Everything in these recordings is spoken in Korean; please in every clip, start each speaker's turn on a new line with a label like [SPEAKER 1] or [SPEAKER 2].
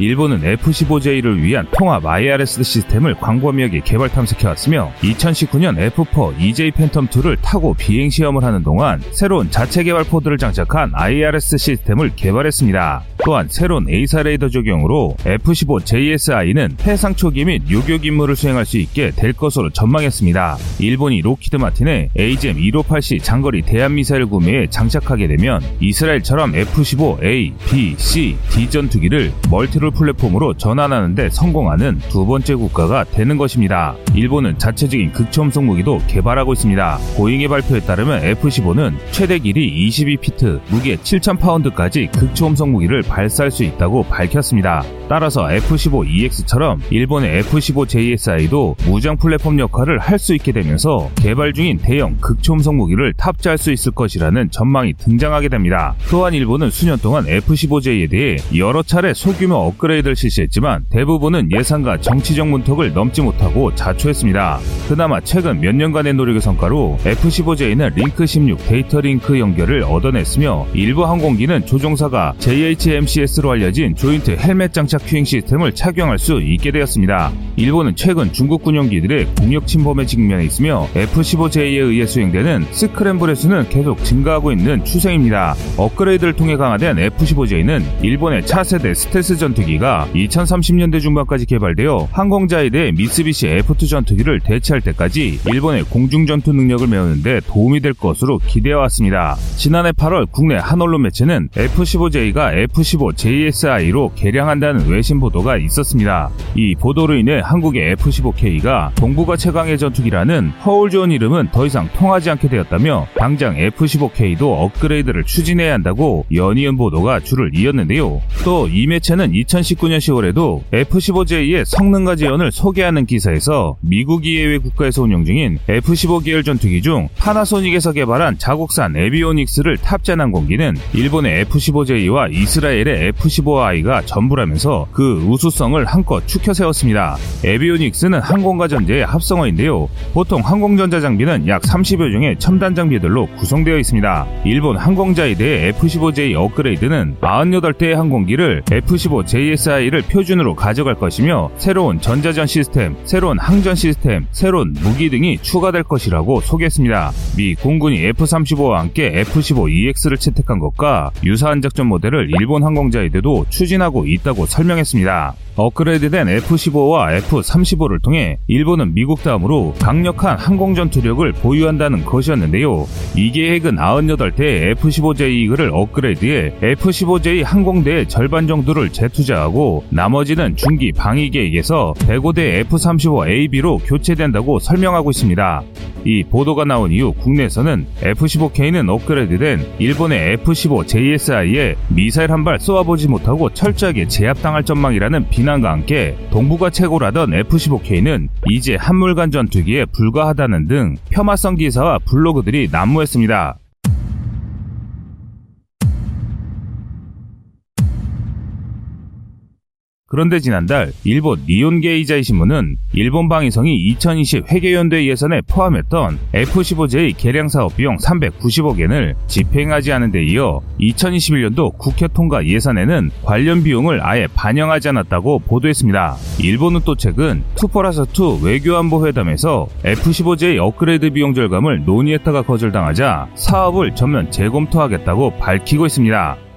[SPEAKER 1] 일본은 F-15J를 위한 통합 IRST 시스템을 광범위하게 개발 탐색해왔으며 2019년 F-4 EJ 팬텀2를 타고 비행 시험을 하는 동안 새로운 자체 개발 pod를 장착한 IRST 시스템을 개발했습니다. 또한 새로운 AESA 레이더 적용으로 F-15JSI는 해상 초계 및 요격 임무를 수행할 수 있게 될 것으로 전망했습니다. 일본이 록히드 마틴의 AGM-158C 장거리 대함 미사일 구매에 장착하게 되면 이스라엘처럼 F-15A, B, C, D 전투기를 multi-role 플랫폼으로 전환하는데 성공하는 두 번째 국가가 되는 것입니다. 일본은 자체적인 극초음속 무기도 개발하고 있습니다. 보잉의 발표에 따르면 F-15는 최대 길이 22피트, 무게 7,000파운드까지 극초음속 무기를 발사할 수 있다고 밝혔습니다. 따라서 F-15EX처럼 일본의 F-15JSI도 무장 플랫폼 역할을 할 수 있게 되면서 개발 중인 대형 극초음속 무기를 탑재할 수 있을 것이라는 전망이 등장하게 됩니다. 또한 일본은 수년 동안 F-15J에 대해 여러 차례 소규모 업그레이드를 실시했지만 대부분은 예산과 정치적 문턱을 넘지 못하고 좌초했습니다. 그나마 최근 몇 년간의 노력의 성과로 F-15J는 링크 16 데이터 링크 연결을 얻어냈으며 일부 항공기는 조종사가 JHMCS로 알려진 조인트 헬멧 장착 cueing 시스템을 착용할 수 있게 되었습니다. 일본은 최근 중국 군용기들의 공역 침범에 직면해 있으며 F-15J에 의해 수행되는 스크램블의 수는 계속 증가하고 있는 추세입니다. 업그레이드를 통해 강화된 F-15J는 일본의 차세대 스텔스 전투기 가 2030년대 중반까지 개발되어 항공자에 대해 미쓰비시 F-2 전투기를 대체할 때까지 일본의 공중전투 능력을 메우는데 도움이 될 것으로 기대해왔습니다. 지난해 8월 국내 한 언론 매체는 F-15J가 F-15JSI로 개량한다는 외신 보도가 있었습니다. 이 보도로 인해 한국의 F-15K가 동북아 최강의 전투기라는 허울 좋은 이름은 더 이상 통하지 않게 되었다며 당장 F-15K도 업그레이드를 추진해야 한다고 연이은 보도가 줄을 이었는데요. 또 이 매체는 2019년 10월에도 F-15J의 성능과 지원을 소개하는 기사에서 미국 이외의 국가에서 운영 중인 F-15 계열 전투기 중 파나소닉에서 개발한 자국산 에비오닉스를 탑재한 항공기는 일본의 F-15J와 이스라엘의 F-15I가 전부라면서 그 우수성을 한껏 추켜 세웠습니다. 에비오닉스는 항공과 전제의 합성어인데요. 보통 항공전자 장비는 약 30여 종의 첨단 장비들로 구성되어 있습니다. 일본 항공자에 대해 F-15J 업그레이드는 48대의 항공기를 F-15JSI를 표준으로 가져갈 것이며 새로운 전자전 시스템, 새로운 항전 시스템, 새로운 무기 등이 추가될 것이라고 소개했습니다. 미 공군이 F-35와 함께 F-15EX를 채택한 것과 유사한 작전 모델을 일본 항공자에대도 추진하고 있다고 설명했습니다. 업그레이드된 F-15와 F-35를 통해 일본은 미국 다음으로 강력한 항공전투력을 보유한다는 것이었는데요. 이 계획은 98대의 F-15J를 업그레이드해 F-15J 항공대의 절반 정도를 재투 자하고 나머지는 중기 방위 계획에서 105대 F-35AB로 교체된다고 설명하고 있습니다. 이 보도가 나온 이후 국내에서는 F-15K는 업그레이드된 일본의 F-15JSI에 미사일 한 발 쏘아보지 못하고 철저하게 제압당할 전망이라는 비난과 함께 동부가 최고라던 F-15K는 이제 한물간 전투기에 불과하다는 등 폄하성 기사와 블로그들이 난무했습니다. 그런데 지난달 일본 니온 게이자이 신문은 일본 방위성이 2020 회계연대 예산에 포함했던 F-15J 개량 사업 비용 390억 엔을 집행하지 않은 데 이어 2021년도 국회 통과 예산에는 관련 비용을 아예 반영하지 않았다고 보도했습니다. 일본은 또 최근 투퍼라서2 외교안보 회담에서 F-15J 업그레이드 비용 절감을 논의했다가 거절당하자 사업을 전면 재검토하겠다고 밝히고 있습니다.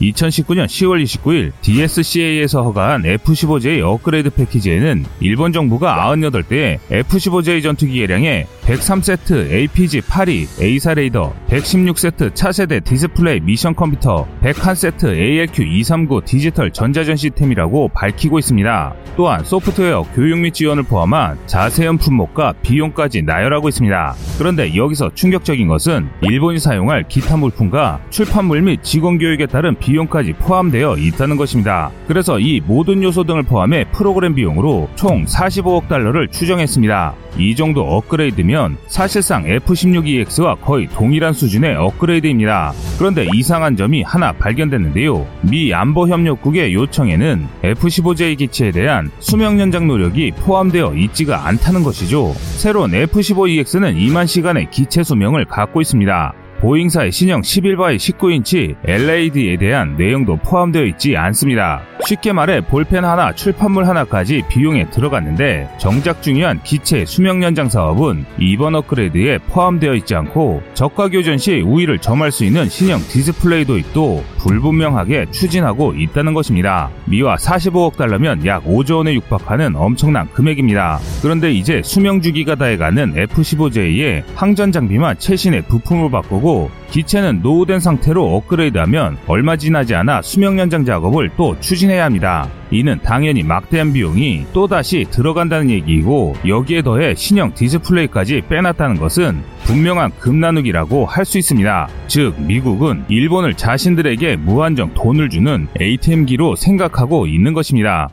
[SPEAKER 1] 2019년 10월 29일 DSCA에서 허가한 F-15J 업그레이드 패키지에는 일본 정부가 98대의 F-15J 전투기 개량에 103세트 APG-82 AESA 레이더, 116세트 차세대 디스플레이 미션 컴퓨터, 101세트 ALQ-239 디지털 전자전 시스템이라고 밝히고 있습니다. 또한 소프트웨어 교육 및 지원을 포함한 자세한 품목과 비용까지 나열하고 있습니다. 그런데 여기서 충격적인 것은 일본이 사용할 기타 물품과 출판물 및 직원 교육에 따른 비용까지 포함되어 있다는 것입니다. 그래서 이 모든 요소 등을 포함해 프로그램 비용으로 총 45억 달러를 추정했습니다. 이 정도 업그레이드면 사실상 F-15EX와 거의 동일한 수준의 업그레이드입니다. 그런데 이상한 점이 하나 발견됐는데요. 미 안보협력국의 요청에는 F-15J 기체에 대한 수명 연장 노력이 포함되어 있지가 않다는 것이죠. 새로운 F-15EX는 2만 시간의 기체 수명을 갖고 있습니다. 보잉사의 신형 11 by 19인치 LAD에 대한 내용도 포함되어 있지 않습니다. 쉽게 말해 볼펜 하나, 출판물 하나까지 비용에 들어갔는데 정작 중요한 기체 수명 연장 사업은 이번 업그레이드에 포함되어 있지 않고 적과 교전 시 우위를 점할 수 있는 신형 디스플레이 도입도 불분명하게 추진하고 있다는 것입니다. 미화 45억 달러면 약 5조 원에 육박하는 엄청난 금액입니다. 그런데 이제 수명 주기가 다해가는 F-15J의 항전 장비만 최신의 부품으로 바꾸고 기체는 노후된 상태로 업그레이드하면 얼마 지나지 않아 수명 연장 작업을 또 추진해야 합니다. 이는 당연히 막대한 비용이 또다시 들어간다는 얘기이고 여기에 더해 신형 디스플레이까지 빼놨다는 것은 분명한 금나누기라고 할 수 있습니다. 즉 미국은 일본을 자신들에게 무한정 돈을 주는 ATM기로 생각하고 있는 것입니다.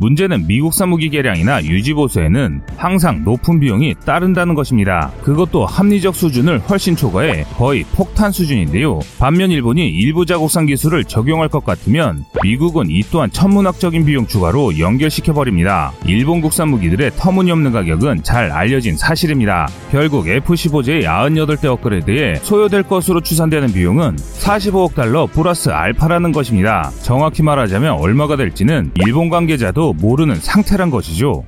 [SPEAKER 1] 문제는 미국산 무기 개량이나 유지 보수에는 항상 높은 비용이 따른다는 것입니다. 그것도 합리적 수준을 훨씬 초과해 거의 폭탄 수준인데요. 반면 일본이 일부 자국산 기술을 적용할 것 같으면 미국은 이 또한 천문학적인 비용 추가로 연결시켜 버립니다. 일본 국산 무기들의 터무니없는 가격은 잘 알려진 사실입니다. 결국 F-15J 98대 업그레이드에 소요될 것으로 추산되는 비용은 45억 달러 플러스 알파라는 것입니다. 정확히 말하자면 얼마가 될지는 일본 관계자도 모르는 상태란 것이죠.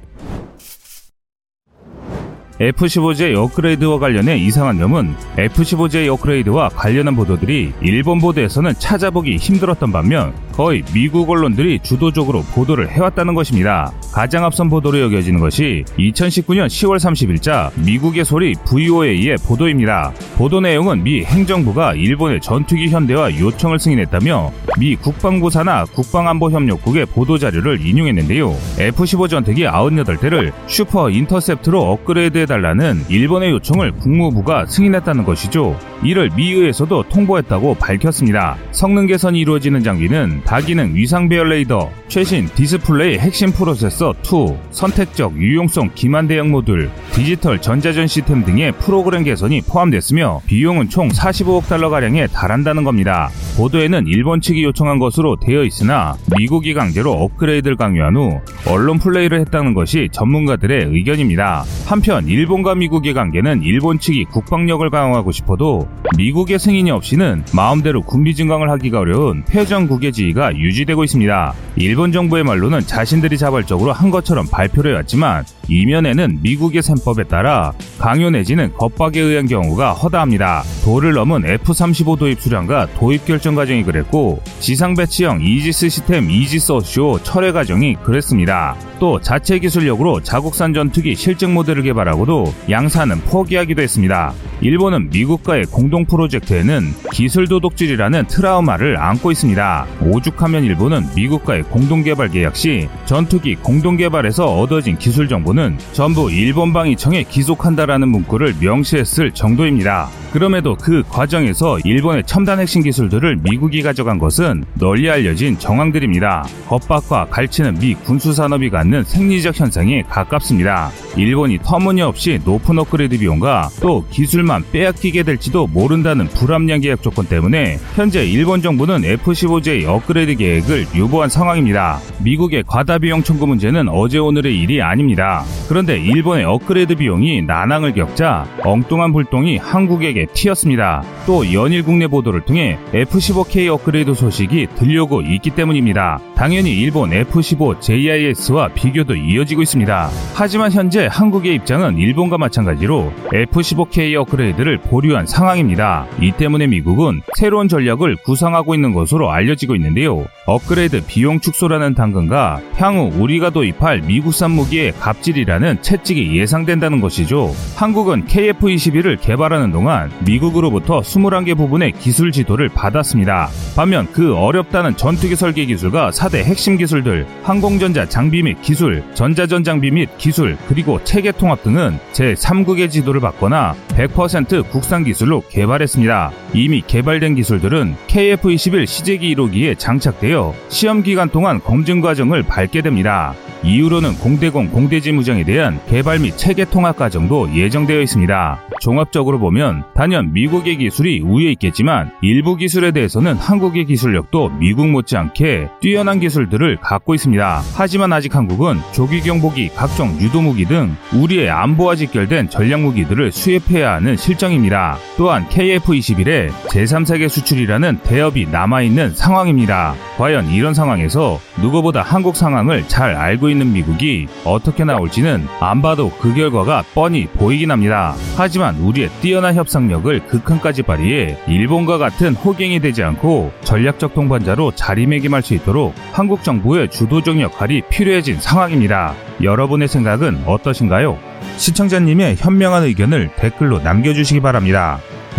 [SPEAKER 1] F-15J 업그레이드와 관련해 이상한 점은 F-15J 업그레이드와 관련한 보도들이 일본 보도에서는 찾아보기 힘들었던 반면 거의 미국 언론들이 주도적으로 보도를 해왔다는 것입니다. 가장 앞선 보도로 여겨지는 것이 2019년 10월 30일자 미국의 소리 VOA의 보도입니다. 보도 내용은 미 행정부가 일본의 전투기 현대화 요청을 승인했다며 미 국방부 산하 국방안보협력국의 보도 자료를 인용했는데요. F-15 전투기 98대를 Super Interceptor로 업그레이드해 해달라는 일본의 요청을 국무부가 승인했다는 것이죠. 이를 미 의회에도 통보했다고 밝혔습니다. 성능 개선이 이루어지는 장비는 다기능 위상 배열 레이더, 최신 디스플레이 핵심 프로세서 2, 선택적 유용성 기만 대항 모듈, 디지털 전자전 시스템 등의 프로그램 개선이 포함됐으며 비용은 총 45억 달러가량에 달한다는 겁니다. 보도에는 일본 측이 요청한 것으로 되어 있으나 미국이 강제로 업그레이드를 강요한 후 언론 플레이를 했다는 것이 전문가들의 의견입니다. 한편 일본과 미국의 관계는 일본 측이 국방력을 강화하고 싶어도 미국의 승인이 없이는 마음대로 군비 증강을 하기가 어려운 패전국의 지위가 유지되고 있습니다. 일본 정부의 말로는 자신들이 자발적으로 한 것처럼 발표를 해왔지만 이면에는 미국의 셈법에 따라 강요 내지는 겁박에 의한 경우가 허다합니다. 도를 넘은 F-35 도입 수량과 도입 결정 과정이 그랬고 지상 배치형 이지스 시스템 이지스 어쇼 철회 과정이 그랬습니다. 또 자체 기술력으로 자국산 전투기 실증 모델을 개발하고도 양사는 포기하기도 했습니다. 일본은 미국과의 공동 프로젝트에는 기술 도둑질이라는 트라우마를 안고 있습니다. 오죽하면 일본은 미국과의 공동 개발 계약 시 전투기 공동 개발에서 얻어진 기술 정보는 전부 일본 방위청에 기속한다라는 문구를 명시했을 정도입니다. 그럼에도 그 과정에서 일본의 첨단 핵심 기술들을 미국이 가져간 것은 널리 알려진 정황들입니다. 겁박과 갈치는 미 군수산업이 갖는 생리적 현상에 가깝습니다. 일본이 터무니없이 높은 업그레이드 비용과 또 기술만 빼앗기게 될지도 모른다는 불합리한 계약 조건 때문에 현재 일본 정부는 F-15J 업그레이드 계획을 유보한 상황입니다. 미국의 과다 비용 청구 문제는 어제 오늘의 일이 아닙니다. 그런데 일본의 업그레이드 비용이 난항을 겪자 엉뚱한 불똥이 한국에게 튀었습니다. 또 연일 국내 보도를 통해 F-15K 업그레이드 소식이 들려오고 있기 때문입니다. 당연히 일본 F-15JSI와 비교도 이어지고 있습니다. 하지만 현재 한국의 입장은 일본과 마찬가지로 F-15K 업그레이드를 보류한 상황 입니다. 이 때문에 미국은 새로운 전략을 구상하고 있는 것으로 알려지고 있는데요. 업그레이드 비용 축소라는 당근과 향후 우리가 도입할 미국산 무기의 갑질이라는 채찍이 예상된다는 것이죠. 한국은 KF-21을 개발하는 동안 미국으로부터 21개 부분의 기술 지도를 받았습니다. 반면 그 어렵다는 전투기 설계 기술과 4대 핵심 기술들, 항공전자 장비 및 기술, 전자전 장비 및 기술, 그리고 체계 통합 등은 제3국의 지도를 받거나 100% 국산 기술로 개발했습니다. 이미 개발된 기술들은 KF-21 시제기 1호기에 장착되어 시험 기간 동안 검증 과정을 밟게 됩니다. 이후로는 공대공 공대지 무장에 대한 개발 및 체계 통합 과정도 예정되어 있습니다. 종합적으로 보면 단연 미국의 기술이 우위에 있겠지만 일부 기술에 대해서는 한국의 기술력도 미국 못지않게 뛰어난 기술들을 갖고 있습니다. 하지만 아직 한국은 조기 경보기, 각종 유도무기 등 우리의 안보와 직결된 전략무기들을 수입해야 하는 실정입니다. 또한 KF-21의 제3세계 수출이라는 대업이 남아있는 상황입니다. 과연 이런 상황에서 누구보다 한국 상황을 잘 알고 있는 미국이 어떻게 나올지는 안 봐도 그 결과가 뻔히 보이긴 합니다. 하지만 우리의 뛰어난 협상력을 극한까지 발휘해 일본과 같은 호갱이 되지 않고 전략적 동반자로 자리매김할 수 있도록 한국 정부의 주도적 역할이 필요해진 상황입니다. 여러분의 생각은 어떠신가요? 시청자님의 현명한 의견을 댓글로 남겨주시기 바랍니다.